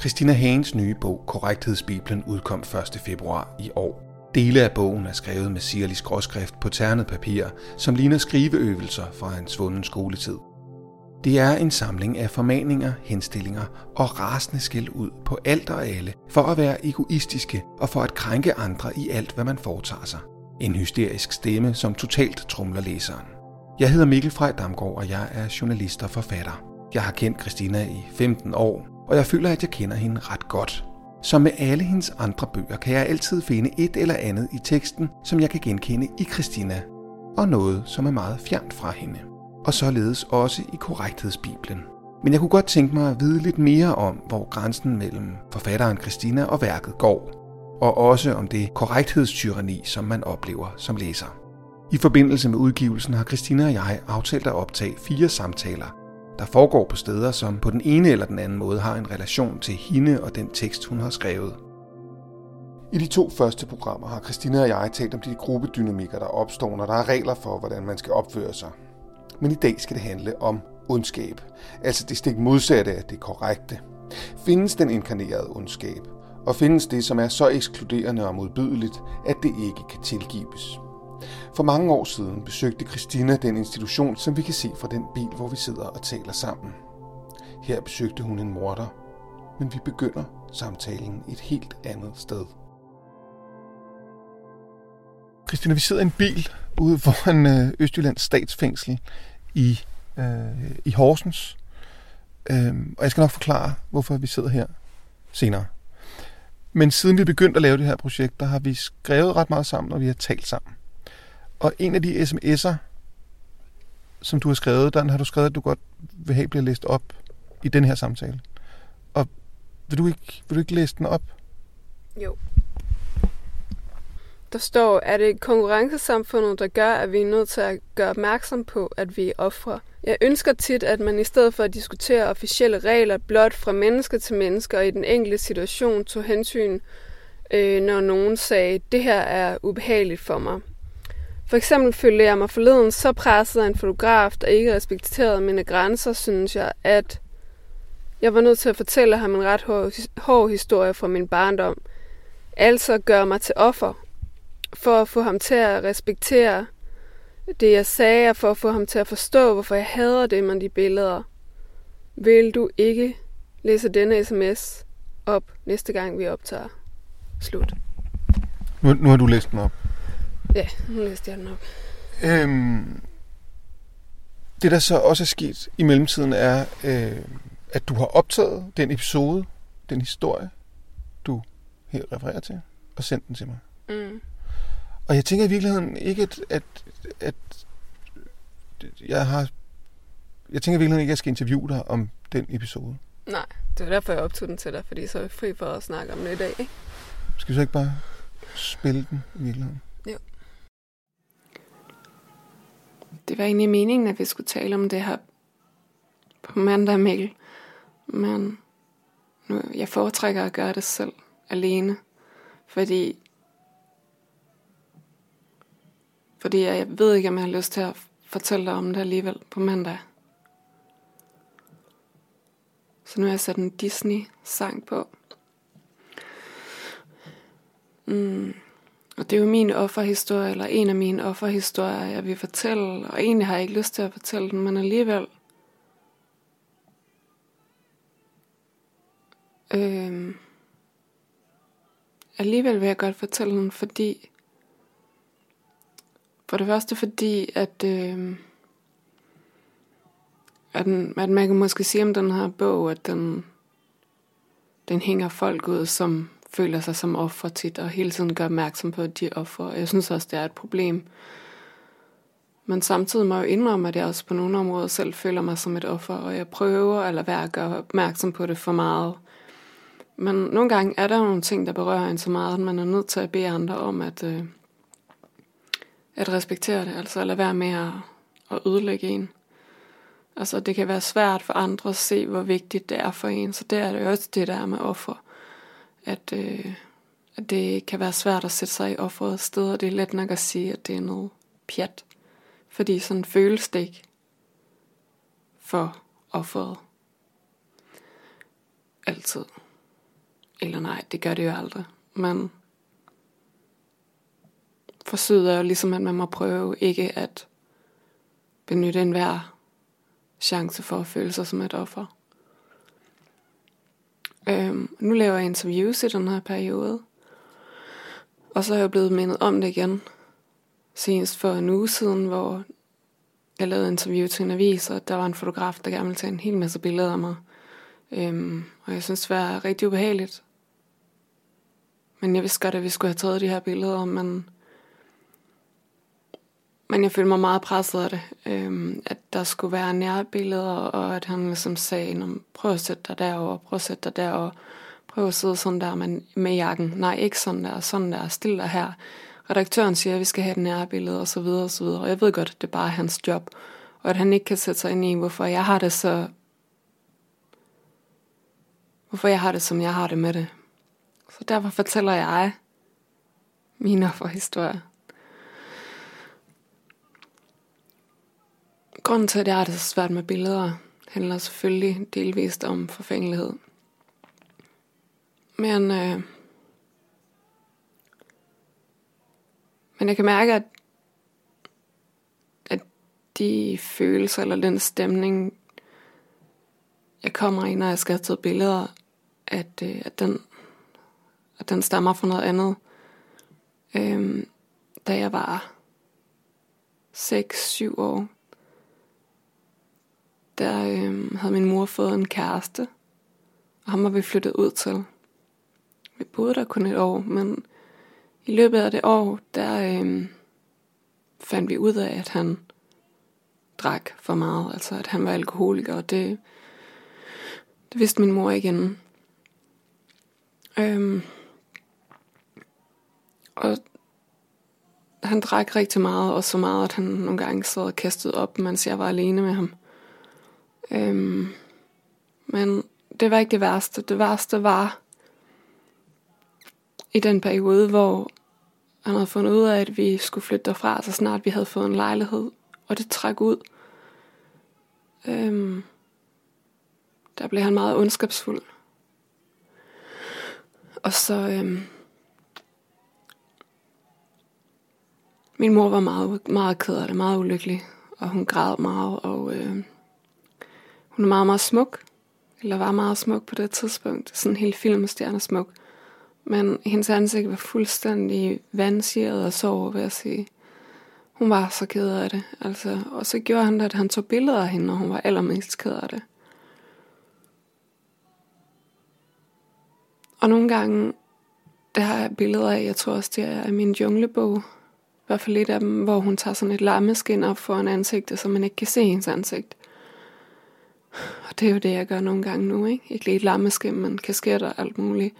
Christina Hagens nye bog Korrekthedsbibelen udkom 1. februar i år. Dele af bogen er skrevet med sirlig skråskrift på ternet papir, som ligner skriveøvelser fra en svunden skoletid. Det er en samling af formaninger, henstillinger og rasende skæld ud på alt og alle for at være egoistiske og for at krænke andre i alt, hvad man foretager sig. En hysterisk stemme, som totalt trumler læseren. Jeg hedder Mikkel Frej Damgaard, og jeg er journalist og forfatter. Jeg har kendt Christina i 15 år, og jeg føler, at jeg kender hende ret godt. Som med alle hendes andre bøger, kan jeg altid finde et eller andet i teksten, som jeg kan genkende i Christina, og noget, som er meget fjernt fra hende. Og således også i korrekthedsbiblen. Men jeg kunne godt tænke mig at vide lidt mere om, hvor grænsen mellem forfatteren Christina og værket går, og også om det korrekthedstyrani, som man oplever som læser. I forbindelse med udgivelsen har Christina og jeg aftalt at optage fire samtaler, der foregår på steder, som på den ene eller den anden måde har en relation til hende og den tekst, hun har skrevet. I de to første programmer har Christina og jeg talt om de gruppedynamikker, der opstår, når der er regler for, hvordan man skal opføre sig. Men i dag skal det handle om ondskab, altså det stik modsatte af det korrekte. Findes den inkarnerede ondskab, og findes det, som er så ekskluderende og modbydeligt, at det ikke kan tilgives. For mange år siden besøgte Christina den institution, som vi kan se fra den bil, hvor vi sidder og taler sammen. Her besøgte hun en morder, men vi begynder samtalen et helt andet sted. Christina, vi sidder i en bil ude foran øh, Østjyllands statsfængsel i, øh, i Horsens. Øh, og jeg skal nok forklare, hvorfor vi sidder her senere. Men siden vi begyndte at lave det her projekt, der har vi skrevet ret meget sammen, og vi har talt sammen. Og en af de sms'er, som du har skrevet, den har du skrevet, at du godt vil have bliver læst op i den her samtale. Og vil du ikke, vil du ikke læse den op? Jo. Der står, at det er konkurrencesamfundet, der gør, at vi er nødt til at gøre opmærksom på, at vi er ofre. Jeg ønsker tit, at man i stedet for at diskutere officielle regler blot fra menneske til menneske og i den enkelte situation tog hensyn, øh, når nogen sagde, det her er ubehageligt for mig. For eksempel følte jeg mig forleden så presset af en fotograf, der ikke respekterede mine grænser, synes jeg, at jeg var nødt til at fortælle ham en ret hård, hård historie fra min barndom. Altså gøre mig til offer, for at få ham til at respektere det, jeg sagde, og for at få ham til at forstå, hvorfor jeg hader det med de billeder. Vil du ikke læse denne sms op næste gang, vi optager? Slut. Nu, nu har du læst den op. Ja, nu læste jeg den op. Øhm, det, der så også er sket i mellemtiden, er, øh, at du har optaget den episode, den historie, du her refererer til, og sendt den til mig. Mm. Og jeg tænker i virkeligheden ikke, at, at, at jeg har... Jeg tænker i virkeligheden ikke, at jeg skal interviewe dig om den episode. Nej, det var derfor, jeg optog den til dig, fordi så er vi fri for at snakke om det i dag, ikke? Skal vi så ikke bare spille den i virkeligheden? Jo. Det var egentlig meningen, at vi skulle tale om det her på mandag, Mikkel. Men nu, jeg foretrækker at gøre det selv, alene. Fordi, fordi jeg ved ikke, om jeg har lyst til at fortælle dig om det alligevel på mandag. Så nu har jeg sat en Disney-sang på. Mm. Og det er jo min offerhistorie, eller en af mine offerhistorier, jeg vil fortælle. Og egentlig har jeg ikke lyst til at fortælle den, men alligevel. Øhm, alligevel vil jeg godt fortælle den, fordi... For det første fordi, at... Øhm, at, den, at man kan måske sige om den her bog, at den, den hænger folk ud, som føler sig som offer tit, og hele tiden gør opmærksom på, at de er offer. Jeg synes også, det er et problem. Men samtidig må jeg jo indrømme, at jeg også på nogle områder selv føler mig som et offer, og jeg prøver eller være at gøre opmærksom på det for meget. Men nogle gange er der nogle ting, der berører en så meget, at man er nødt til at bede andre om at, øh, at respektere det, altså at lade være med at, at ødelægge en. Altså det kan være svært for andre at se, hvor vigtigt det er for en, så det er det også det, der er med offer at, øh, at det kan være svært at sætte sig i offeret sted, og det er let nok at sige, at det er noget pjat. Fordi sådan føles det ikke for offeret. Altid. Eller nej, det gør det jo aldrig. Men forsøget er jo ligesom, at man må prøve ikke at benytte enhver chance for at føle sig som et offer. Øhm, nu laver jeg interviews i den her periode. Og så er jeg blevet mindet om det igen. Senest for en uge siden, hvor jeg lavede interview til en avis, og der var en fotograf, der gerne ville tage en hel masse billeder af mig. Øhm, og jeg synes, det var rigtig ubehageligt. Men jeg vidste godt, at vi skulle have taget de her billeder, men, men jeg følte mig meget presset af det. Øhm, at der skulle være nærbilleder, og at han ligesom sagde, prøv at sætte dig derover, prøv at sætte dig derover, prøv at sidde sådan der med, med jakken. Nej, ikke sådan der, sådan der, stil dig her. Redaktøren siger, at vi skal have et nærbillede, og så videre, og så videre. Og jeg ved godt, at det er bare hans job, og at han ikke kan sætte sig ind i, hvorfor jeg har det så hvorfor jeg har det, som jeg har det med det. Så derfor fortæller jeg mine offerhistorier. Grunden til, at jeg har det så svært med billeder, handler selvfølgelig delvist om forfængelighed. Men, øh, men jeg kan mærke, at, at de følelser eller den stemning, jeg kommer i, når jeg skal have taget billeder, at, øh, at, den, at den stammer fra noget andet. Øh, da jeg var 6-7 år, der øh, havde min mor fået en kæreste, og ham var vi flyttet ud til. Vi boede der kun et år, men i løbet af det år, der øh, fandt vi ud af, at han drak for meget, altså at han var alkoholiker, og det, det vidste min mor igen. Øhm, og han drak rigtig meget, og så meget, at han nogle gange sad og kastede op, mens jeg var alene med ham. Øhm, men det var ikke det værste. Det værste var i den periode, hvor han havde fundet ud af, at vi skulle flytte derfra, så snart vi havde fået en lejlighed, og det træk ud. Øhm, der blev han meget ondskabsfuld. Og så... Øhm, min mor var meget, meget ked af det, meget ulykkelig. Og hun græd meget, og øh, hun er meget, meget smuk. Eller var meget smuk på det tidspunkt. Sådan helt filmstjerne smuk. Men hendes ansigt var fuldstændig vandsiret og sår, vil jeg sige. Hun var så ked af det. Altså, og så gjorde han det, at han tog billeder af hende, når hun var allermest ked af det. Og nogle gange, der har jeg billeder af, jeg tror også, det er min junglebog. I hvert fald lidt af dem, hvor hun tager sådan et lammeskin op for en ansigt, så man ikke kan se hendes ansigt. Og det er jo det, jeg gør nogle gange nu, ikke? Ikke lige et lammeskim, men kasketter og alt muligt.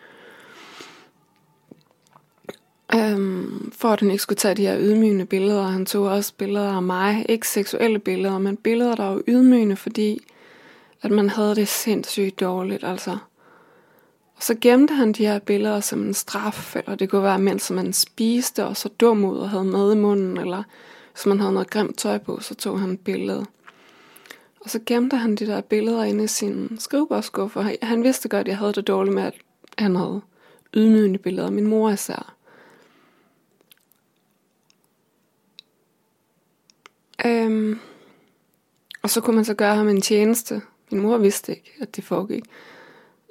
Um, for at han ikke skulle tage de her ydmygende billeder. Han tog også billeder af mig. Ikke seksuelle billeder, men billeder, der var ydmygende, fordi at man havde det sindssygt dårligt. Altså, og så gemte han de her billeder som en straf, eller det kunne være, mens man spiste og så dum ud og havde mad i munden, eller hvis man havde noget grimt tøj på, så tog han et billede. Og så gemte han de der billeder inde i sin skrivebordskuffe, han vidste godt, at jeg havde det dårligt med, at han havde ydmygende billeder, min mor især. Øhm, og så kunne man så gøre ham en tjeneste. Min mor vidste ikke, at det foregik.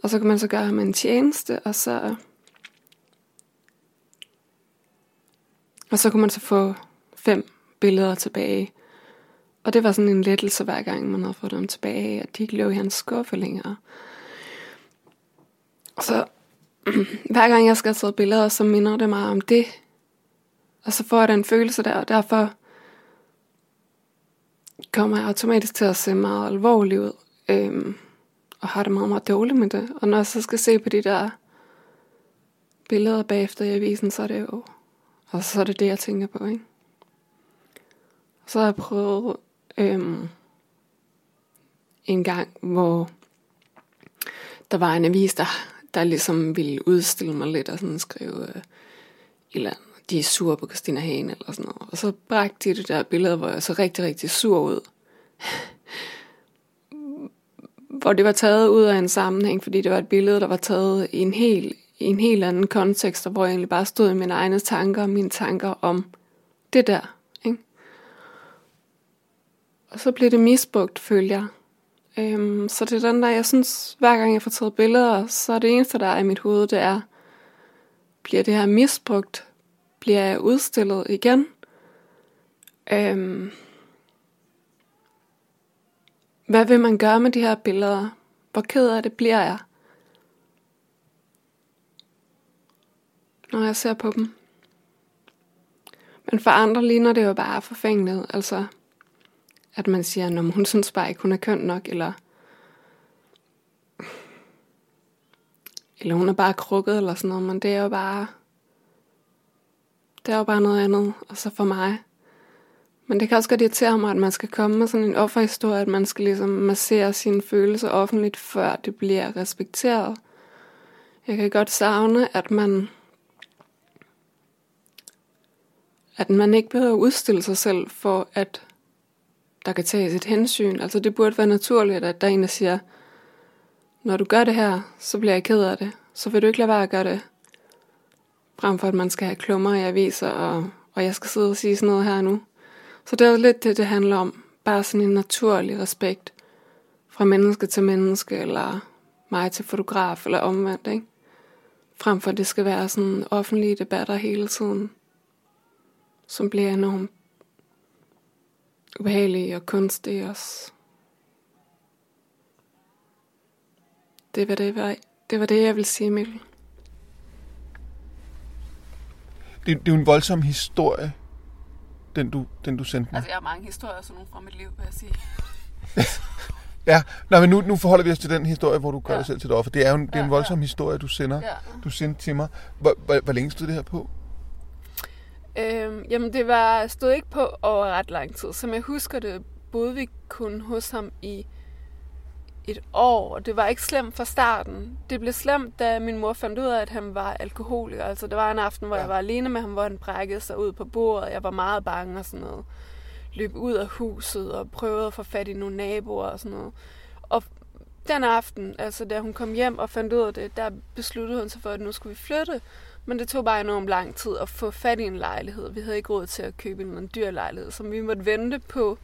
Og så kunne man så gøre ham en tjeneste, og så... Og så kunne man så få fem billeder tilbage. Og det var sådan en lettelse hver gang, man havde fået dem tilbage, at de ikke lå i hans skuffe længere. Så hver gang jeg skal have billeder, så minder det mig om det. Og så får jeg den følelse der, og derfor kommer jeg automatisk til at se meget alvorlig ud. Øhm, og har det meget, meget dårligt med det. Og når jeg så skal se på de der billeder bagefter i avisen, så er det jo, og så er det det, jeg tænker på, ikke? Så har jeg prøvet øhm, en gang, hvor der var en avis, der, der ligesom ville udstille mig lidt og sådan skrive øh, eller de er sure på Christina Hagen eller sådan noget. Og så bragte de det der billede, hvor jeg så rigtig, rigtig sur ud hvor det var taget ud af en sammenhæng, fordi det var et billede, der var taget i en helt i en helt anden kontekst, hvor jeg egentlig bare stod i mine egne tanker og mine tanker om det der. Og så bliver det misbrugt, følger jeg. Øhm, så det er den der, jeg synes, hver gang jeg får taget billeder, så er det eneste, der er i mit hoved, det er, bliver det her misbrugt? Bliver jeg udstillet igen? Øhm, hvad vil man gøre med de her billeder? Hvor ked af det bliver jeg? Når jeg ser på dem. Men for andre ligner det jo bare forfængeligt. Altså, at man siger, at hun synes bare ikke, hun er køn nok, eller, eller hun er bare krukket, eller sådan noget, men det er jo bare, det er jo bare noget andet, og så for mig. Men det kan også godt irritere mig, at man skal komme med sådan en offerhistorie, at man skal ligesom massere sine følelser offentligt, før det bliver respekteret. Jeg kan godt savne, at man at man ikke behøver at udstille sig selv for, at der kan tages et hensyn. Altså det burde være naturligt, at der er en, der siger, når du gør det her, så bliver jeg ked af det. Så vil du ikke lade være at gøre det. Frem for at man skal have klummer i aviser, og, og jeg skal sidde og sige sådan noget her nu. Så det er lidt det, det handler om. Bare sådan en naturlig respekt fra menneske til menneske, eller mig til fotograf, eller omvendt, ikke? Frem for at det skal være sådan offentlige debatter hele tiden, som bliver enormt ubehagelige og kunstige også. Det var det, var, det var det, jeg ville sige, Mikkel. Det, det er jo en voldsom historie, den du, den du sendte mig. Altså, jeg har mange historier, sådan nogle fra mit liv, vil jeg sige. ja, nej, men nu, nu forholder vi os til den historie, hvor du gør ja. dig selv til et offer. Det er jo en, det er en voldsom ja, ja. historie, du sender, ja. du sendte til mig. Hvor, hvor, hvor længe stod det her på? Øhm, jamen, det var stod ikke på over ret lang tid. Som jeg husker det, boede vi kun hos ham i et år, og det var ikke slemt fra starten. Det blev slemt, da min mor fandt ud af, at han var alkoholiker. Altså, det var en aften, hvor ja. jeg var alene med ham, hvor han brækkede sig ud på bordet. Jeg var meget bange og sådan noget. Løb ud af huset og prøvede at få fat i nogle naboer og sådan noget. Og den aften, altså da hun kom hjem og fandt ud af det, der besluttede hun sig for, at nu skulle vi flytte. Men det tog bare enormt lang tid at få fat i en lejlighed. Vi havde ikke råd til at købe en dyr lejlighed, så vi måtte vente på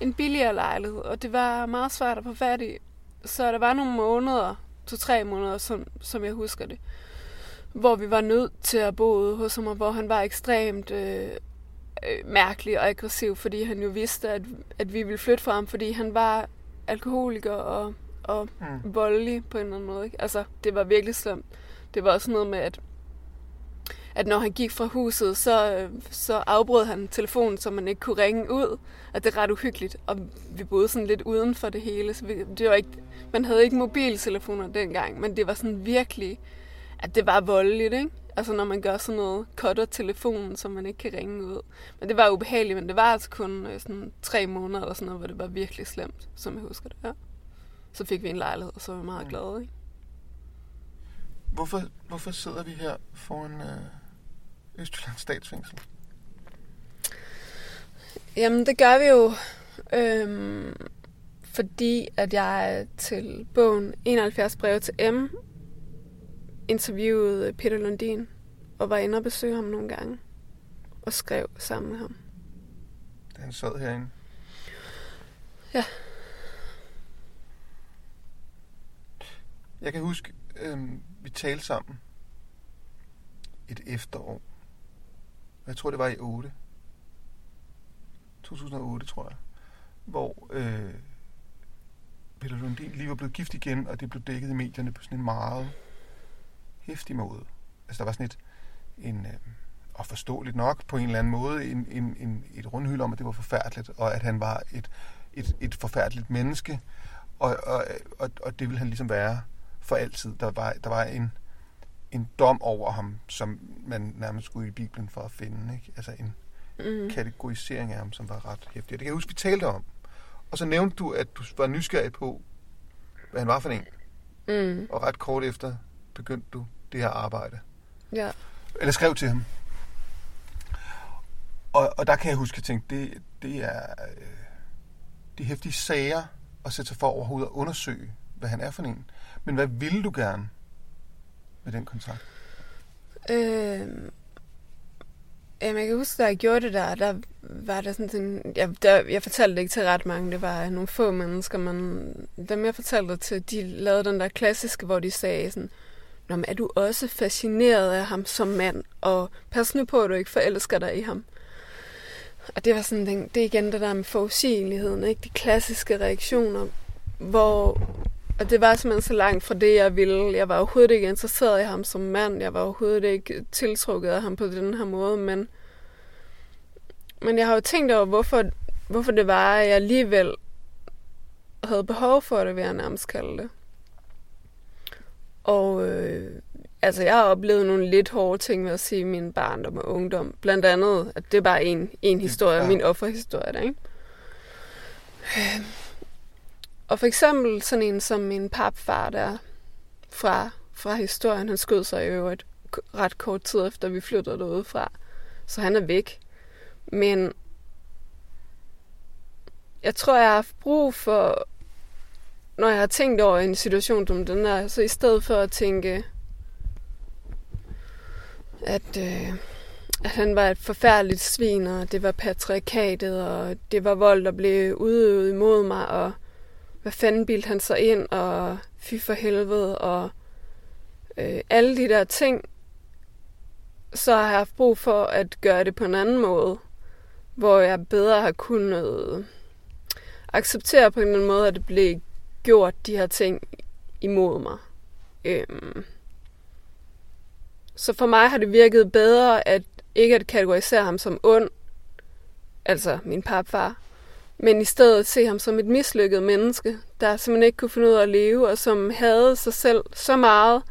en billigere lejlighed, og det var meget svært at få fat i. Så der var nogle måneder, to-tre måneder, som, som jeg husker det, hvor vi var nødt til at bo ude hos ham, og hvor han var ekstremt øh, øh, mærkelig og aggressiv, fordi han jo vidste, at, at vi ville flytte fra ham, fordi han var alkoholiker og, og mm. voldelig på en eller anden måde. Ikke? Altså, det var virkelig slemt. Det var også noget med, at at når han gik fra huset, så, så afbrød han telefonen, så man ikke kunne ringe ud. At det er ret uhyggeligt, og vi boede sådan lidt uden for det hele. Så vi, det var ikke, man havde ikke mobiltelefoner dengang, men det var sådan virkelig, at det var voldeligt, ikke? Altså når man gør sådan noget, cutter telefonen, så man ikke kan ringe ud. Men det var ubehageligt, men det var altså kun øh, sådan tre måneder eller sådan noget, hvor det var virkelig slemt, som jeg husker det. Ja. Så fik vi en lejlighed, og så var vi meget glade, ikke? Hvorfor, hvorfor sidder vi her foran... Øh Østjyllands statsfængsel? Jamen, det gør vi jo, øhm, fordi at jeg til bogen 71 breve til M interviewede Peter Lundin og var inde og besøge ham nogle gange og skrev sammen med ham. Da han sad herinde? Ja. Jeg kan huske, øhm, vi talte sammen et efterår jeg tror det var i 8. 2008, tror jeg. Hvor øh, Peter Lundin lige var blevet gift igen, og det blev dækket i medierne på sådan en meget hæftig måde. Altså der var sådan et, en, øh, og forståeligt nok på en eller anden måde, en, en, en, et rundhyld om, at det var forfærdeligt, og at han var et, et, et forfærdeligt menneske, og, og, og, og det ville han ligesom være for altid. Der var, der var en, en dom over ham, som man nærmest skulle i Bibelen for at finde. Ikke? Altså en mm. kategorisering af ham, som var ret hæftig. Det kan jeg huske, vi talte om. Og så nævnte du, at du var nysgerrig på, hvad han var for en. Mm. Og ret kort efter begyndte du det her arbejde. Ja. Eller skrev til ham. Og, og der kan jeg huske, at jeg tænkte, det, det er øh, de hæftige sager at sætte sig for overhovedet at undersøge, hvad han er for en. Men hvad ville du gerne? Med den kontrakt? Øh, Jamen, jeg kan huske, da jeg gjorde det der, der var der sådan en... Jeg, der, jeg fortalte det ikke til ret mange, det var nogle få mennesker, men dem jeg fortalte det til, de lavede den der klassiske, hvor de sagde sådan, Nå, men er du også fascineret af ham som mand, og pas nu på, at du ikke forelsker dig i ham. Og det var sådan, det er igen det der med forudsigeligheden, ikke? De klassiske reaktioner, hvor og det var simpelthen så langt fra det, jeg ville. Jeg var overhovedet ikke interesseret i ham som mand. Jeg var overhovedet ikke tiltrukket af ham på den her måde. Men, men jeg har jo tænkt over, hvorfor, hvorfor det var, at jeg alligevel havde behov for det, vil jeg nærmest kalde det. Og øh, altså, jeg har oplevet nogle lidt hårde ting ved at se min barndom og ungdom. Blandt andet, at det er bare en, en historie, ja. min offerhistorie, der, ikke? Og for eksempel sådan en som min papfar der fra, fra historien, han skød sig i øvrigt ret kort tid efter, vi flyttede derude fra. Så han er væk. Men jeg tror, jeg har haft brug for, når jeg har tænkt over en situation som den der, så i stedet for at tænke, at, øh, at han var et forfærdeligt svin, og det var patriarkatet, og det var vold, der blev udøvet imod mig, og hvad fanden bildte han sig ind, og fy for helvede, og øh, alle de der ting, så har jeg haft brug for at gøre det på en anden måde, hvor jeg bedre har kunnet acceptere på en eller anden måde, at det blev gjort de her ting imod mig. Øhm. Så for mig har det virket bedre at ikke at kategorisere ham som ond, altså min papfar, men i stedet se ham som et mislykket menneske, der simpelthen ikke kunne finde ud af at leve, og som havde sig selv så meget,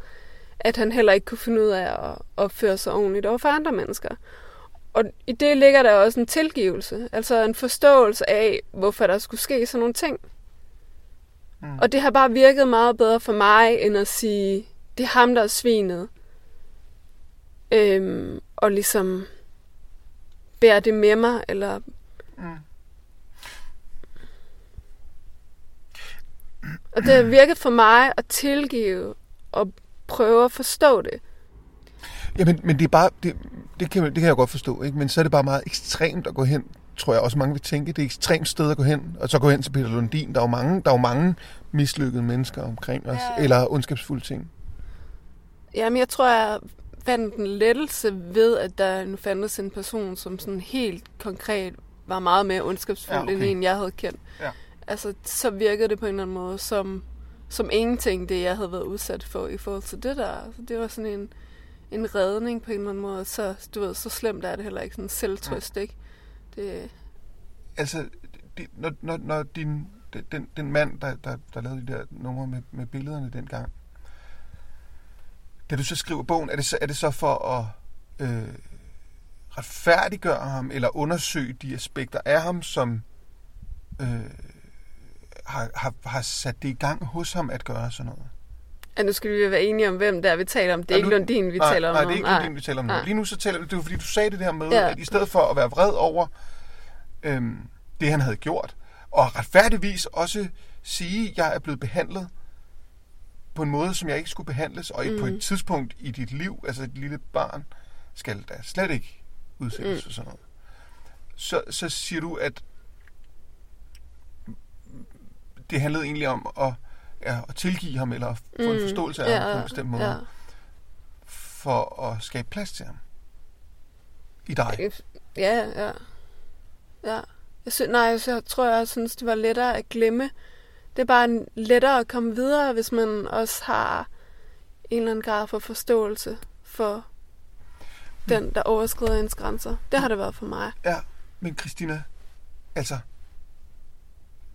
at han heller ikke kunne finde ud af at opføre sig ordentligt over for andre mennesker. Og i det ligger der også en tilgivelse, altså en forståelse af, hvorfor der skulle ske sådan nogle ting. Mm. Og det har bare virket meget bedre for mig, end at sige, det er ham, der er svinet. Øhm, og ligesom bære det med mig, eller mm Og det har virket for mig at tilgive og prøve at forstå det. Ja, men, men det er bare, det, det, kan, det kan jeg godt forstå, ikke? men så er det bare meget ekstremt at gå hen, tror jeg også mange vil tænke, det er et ekstremt sted at gå hen, og så gå hen til Peter Lundin. Der er jo mange, der er jo mange mislykkede mennesker omkring os, ja. eller ondskabsfulde ting. Jamen, jeg tror, jeg fandt en lettelse ved, at der nu fandtes en person, som sådan helt konkret var meget mere ondskabsfuld, ja, okay. end en, jeg havde kendt. Ja altså, så virkede det på en eller anden måde som, som ingenting, det jeg havde været udsat for i forhold til det der. Altså, det var sådan en, en redning på en eller anden måde. Så, du ved, så slemt er det heller ikke sådan selvtrøst, ja. ikke? Det... Altså, det, når, når, når din, den, den mand, der, der, der lavede de der numre med, med billederne dengang, da du så skriver bogen, er det så, er det så for at øh, retfærdiggøre ham, eller undersøge de aspekter af ham, som øh, har, har, har sat det i gang hos ham at gøre sådan noget? Ja, nu skal vi være enige om, hvem der vi taler om. Det er ja, ikke Lundin, vi nej, taler om. Nej, det er ikke Lundin, vi taler om nu. Lige nu så taler vi, det var fordi, du sagde det der med, ja. at i stedet for at være vred over øhm, det, han havde gjort, og retfærdigvis også sige, at jeg er blevet behandlet på en måde, som jeg ikke skulle behandles, og mm. på et mm. tidspunkt i dit liv, altså et lille barn, skal da slet ikke udsættes mm. for sådan noget. Så, så siger du, at det handlede egentlig om at, ja, at tilgive ham, eller få mm. en forståelse af ja, ham på en bestemt måde, ja. for at skabe plads til ham. I dig. Ja, ja. Ja. Jeg synes, nej, jeg tror, jeg synes, det var lettere at glemme. Det er bare lettere at komme videre, hvis man også har en eller anden grad for forståelse for den, der overskrider ens grænser. Det har det været for mig. Ja, men Christina, altså,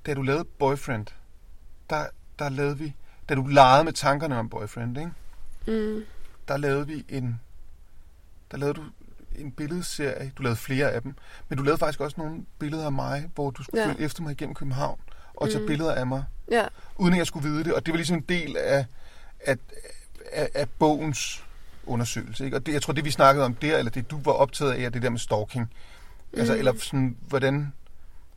da du lavede Boyfriend, der, der lavede vi, da du legede med tankerne om Boyfriend, ikke? Mm. der lavede vi en, der lavede du en billedserie, du lavede flere af dem, men du lavede faktisk også nogle billeder af mig, hvor du skulle ja. følge efter mig igennem København, og tage mm. billeder af mig, ja. uden at jeg skulle vide det, og det var ligesom en del af, af, af, af bogens undersøgelse, ikke? og det, jeg tror, det vi snakkede om der, eller det du var optaget af, er det der med stalking, altså, mm. altså, eller sådan, hvordan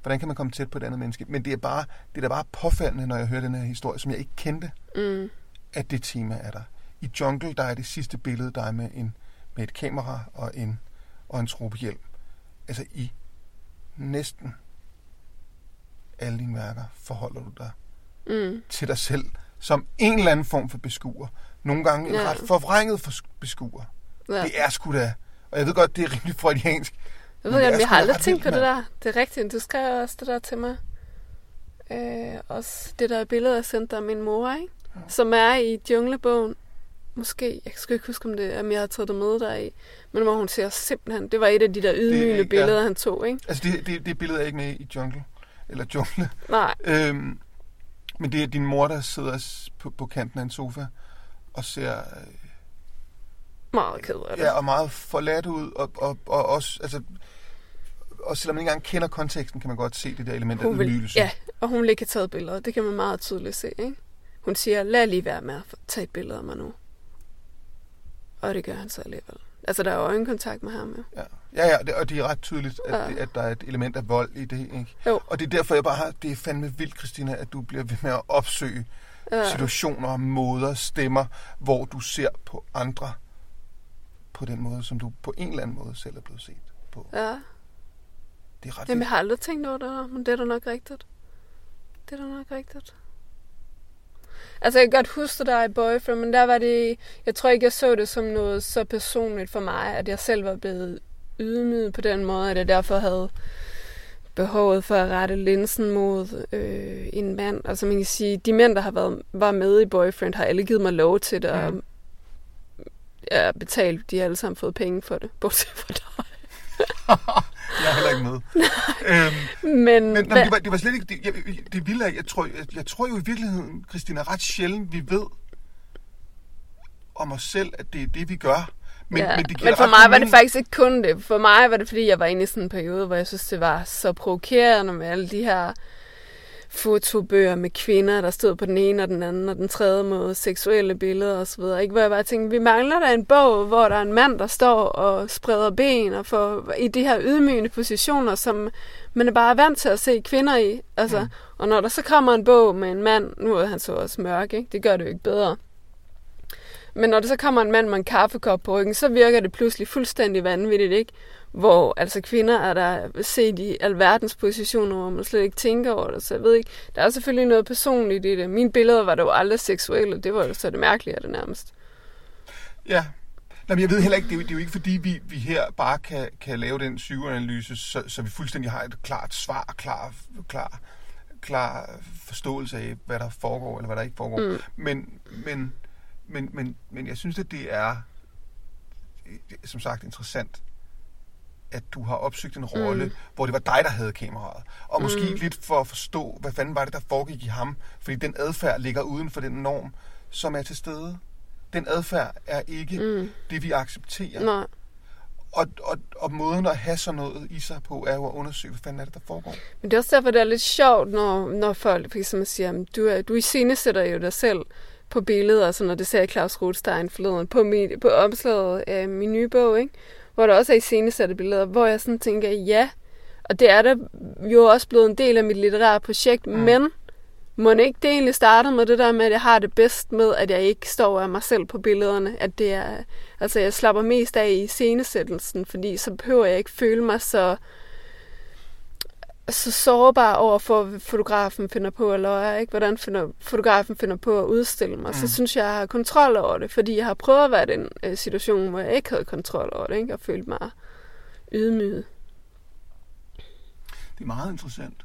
Hvordan kan man komme tæt på et andet menneske? Men det er, bare, det er da bare påfaldende, når jeg hører den her historie, som jeg ikke kendte, mm. at det tema er der I Jungle, der er det sidste billede, der er med, en, med et kamera og en, og en tropehjelm. Altså i næsten alle dine værker forholder du dig Mm. til dig selv som en eller anden form for beskuer. Nogle gange en Ja. ret forvrænget for beskuer. Ja. Det er sgu da... Og jeg ved godt, det er rimelig freudiansk. Jeg ved godt, vi har aldrig tænkt på det der. Det er rigtigt. Du skrev også det der til mig. Øh, også det der billede, jeg sendte af min mor, ikke? Ja. Som er i junglebogen. Måske, jeg skal ikke huske, om, det, om jeg har taget det med der i. Men hvor hun ser simpelthen, det var et af de der ydmygende ikke- ja. billeder, han tog, ikke? Altså, det, det, det billede er ikke med i Jungle. Eller Jungle. Nej, Øhm, men det er din mor, der sidder på, på kanten af en sofa og ser øh, meget ked af det. ja, og meget forladt ud. Og, og, og også, altså, og selvom man ikke engang kender konteksten, kan man godt se det der element af Hun vil, ydmygelse. ja, og hun vil ikke have taget billeder. Det kan man meget tydeligt se, ikke? Hun siger, lad lige være med at tage et billede af mig nu. Og det gør han så alligevel. Altså, der er øjenkontakt med ham, jo. Ja, ja, ja det, og det er ret tydeligt, at, Ja. ja. at der er et element af vold i det. Ikke? Jo. Og det er derfor, jeg bare har, det er fandme vildt, Christina, at du bliver ved med at opsøge Ja. situationer, måder, stemmer, hvor du ser på andre på den måde, som du på en eller anden måde selv er blevet set på. Ja. Det er ret Jamen, jeg har aldrig tænkt over det der, men det er da nok rigtigt. Det er da nok rigtigt. Altså, jeg kan godt huske der i Boyfriend, men der var det... Jeg tror ikke, jeg så det som noget så personligt for mig, at jeg selv var blevet ydmyget på den måde, at jeg derfor havde behovet for at rette linsen mod øh, en mand. Altså, man kan sige, de mænd, der har været, var med i Boyfriend, har alle givet mig lov til det, og Mhm. jeg har betalt, de har alle sammen fået penge for det, bortset fra dig. Jeg er heller ikke med. øhm, Men, men nej, det, var, det var slet ikke... Det, jeg, det vilde er, jeg tror, jeg, jeg tror jo i virkeligheden, Christina, ret sjældent, vi ved om os selv, at det er det, vi gør. Men, ja. men, det men for mig var det faktisk ikke kun det. For mig var det, fordi jeg var inde i sådan en periode, hvor jeg synes, det var så provokerende med alle de her fotobøger med kvinder, der stod på den ene og den anden og den tredje måde, seksuelle billeder osv. Ikke? Hvor jeg bare tænkte, vi mangler da en bog, hvor der er en mand, der står og spreder ben og får i de her ydmygende positioner, som man er bare vant til at se kvinder i. Altså, Mm. Og når der så kommer en bog med en mand, nu er han så også mørk, ikke? det gør det jo ikke bedre. Men når der så kommer en mand med en kaffekop på ryggen, så virker det pludselig fuldstændig vanvittigt, ikke? Hvor altså kvinder er der set i alverdens positioner, hvor man slet ikke tænker over det. Så jeg ved ikke, der er selvfølgelig noget personligt i det. Mine billeder var jo aldrig seksuelle. Det var jo så det mærkelige af det nærmest. Ja. Nej, men jeg ved heller ikke, det er jo, det er jo ikke fordi, vi, vi her bare kan, kan lave den psykoanalyse, så, så vi fuldstændig har et klart svar, klar, klar, klar forståelse af, hvad der foregår, eller hvad der ikke foregår. Mm. Men, men, men, men, men jeg synes, at det er, som sagt, interessant, at du har opsøgt en rolle, Mm. hvor det var dig, der havde kameraet. Og måske Mm. lidt for at forstå, hvad fanden var det, der foregik i ham. Fordi den adfærd ligger uden for den norm, som er til stede. Den adfærd er ikke mm. Det, vi accepterer. Nej. Og, og, og måden at have sådan noget i sig på, er jo at undersøge, hvad fanden er det, der foregår. Men det er også derfor, det er lidt sjovt, når, når folk for eksempel siger, du, er, du iscenesætter jo dig selv på billeder, sådan, og det ser jeg Claus Rothstein forleden på, mit, på omslaget af min nye bog, ikke? hvor der også er iscenesatte billeder, hvor jeg sådan tænker, ja, og det er da jo også blevet en del af mit litterære projekt, mm. Men må ikke det egentlig starte med det der med, at jeg har det bedst med, at jeg ikke står af mig selv på billederne, at det er, altså jeg slapper mest af i scenesættelsen, fordi så behøver jeg ikke føle mig så så sårbar over for, hvad fotografen finder på, eller jeg, ikke? hvordan finder, fotografen finder på at udstille mig. Mm. Så synes jeg, jeg har kontrol over det, fordi jeg har prøvet at være i den øh, situation, hvor jeg ikke havde kontrol over det, ikke? og følte mig ydmyget. Det er meget interessant.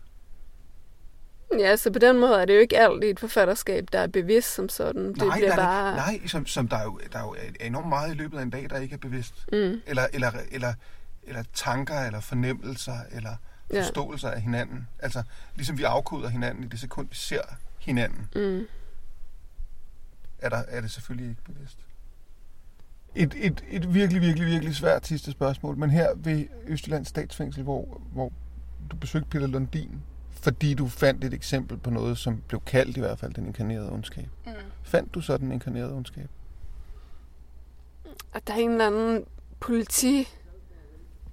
Ja, så på den måde er det jo ikke alt i et forfatterskab, der er bevidst som sådan. Det nej, bliver nej, bare... nej som, som der, er jo, der er jo enormt meget i løbet af en dag, der ikke er bevidst. Mm, Eller, eller, eller, eller tanker, eller fornemmelser, eller ja. forståelser af hinanden. Altså, ligesom vi afkoder hinanden i det sekund, vi ser hinanden, Mm. er, der, er det selvfølgelig ikke bevidst. Et, et, et virkelig, virkelig, virkelig svært sidste spørgsmål, men her ved Østjyllands Statsfængsel, hvor, hvor du besøgte Peter Lundin, fordi du fandt et eksempel på noget, som blev kaldt i hvert fald den inkarnerede ondskab. Mm. Fandt du så den inkarnerede ondskab? Og der er en eller anden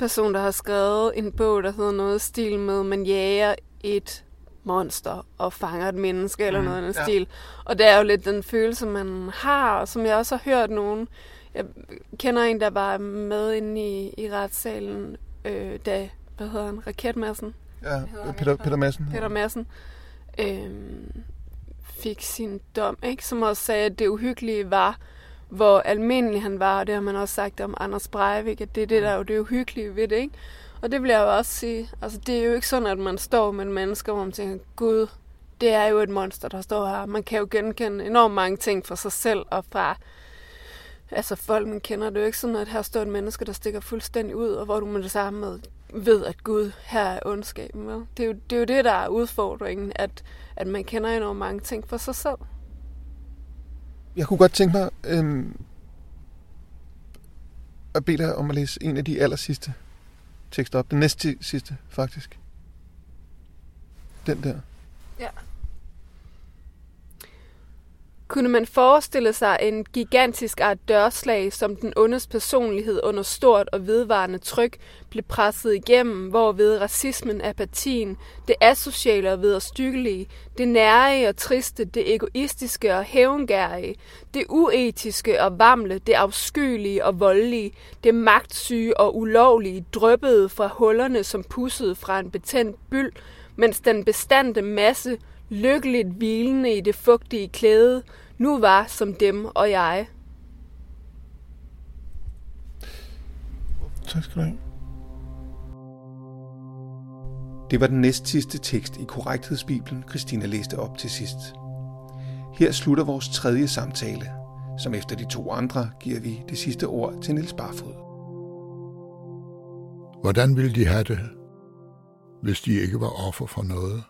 politiperson, der har skrevet en bog, der hedder noget stil med, man jager et monster og fanger et menneske eller mm, noget af den ja. stil. Og det er jo lidt den følelse, man har, og som jeg også har hørt nogen. Jeg kender en, der var med inde i, i retssalen, øh, da, hvad hedder han, Raketmassen? Ja, Peter, Peter Madsen. Peter Madsen. Øh, fik sin dom, ikke? som også sagde, at det uhyggelige var, hvor almindelig han var, og det har man også sagt om Anders Breivik, at det er det, der er jo det uhyggelige ved det, ikke? Og det vil jeg jo også sige. Altså, det er jo ikke sådan, at man står med mennesker, hvor man tænker, gud, det er jo et monster, der står her. Man kan jo genkende enormt mange ting for sig selv og fra altså folk, man kender. Det er jo ikke sådan, at her står et menneske, der stikker fuldstændig ud, og hvor du med det samme med ved, at Gud her er ondskaben. Vel? Det, er jo, det er jo det, der er udfordringen, at, at man kender enormt mange ting for sig selv. Jeg kunne godt tænke mig øhm, at bede dig om at læse en af de aller sidste tekster op. Den næste sidste, faktisk. Den der. Ja. Kunne man forestille sig en gigantisk art dørslag, som den ondes personlighed under stort og vedvarende tryk blev presset igennem, hvorved racismen, apatien, det asociale og vederstykkelige, det nære og triste, det egoistiske og hævngærige, det uetiske og vamle, det afskyelige og voldelige, det magtsyge og ulovlige drøbbede fra hullerne som pussede fra en betændt byld, mens den bestandte masse, lykkeligt hvilende i det fugtige klæde, nu var som dem og jeg. Tak skal du have. Det var den næst sidste tekst i korrekthedsbibelen, Christina læste op til sidst. Her slutter vores tredje samtale, som efter de to andre giver vi det sidste ord til Niels Barfod. Hvordan ville de have det, hvis de ikke var offer for noget?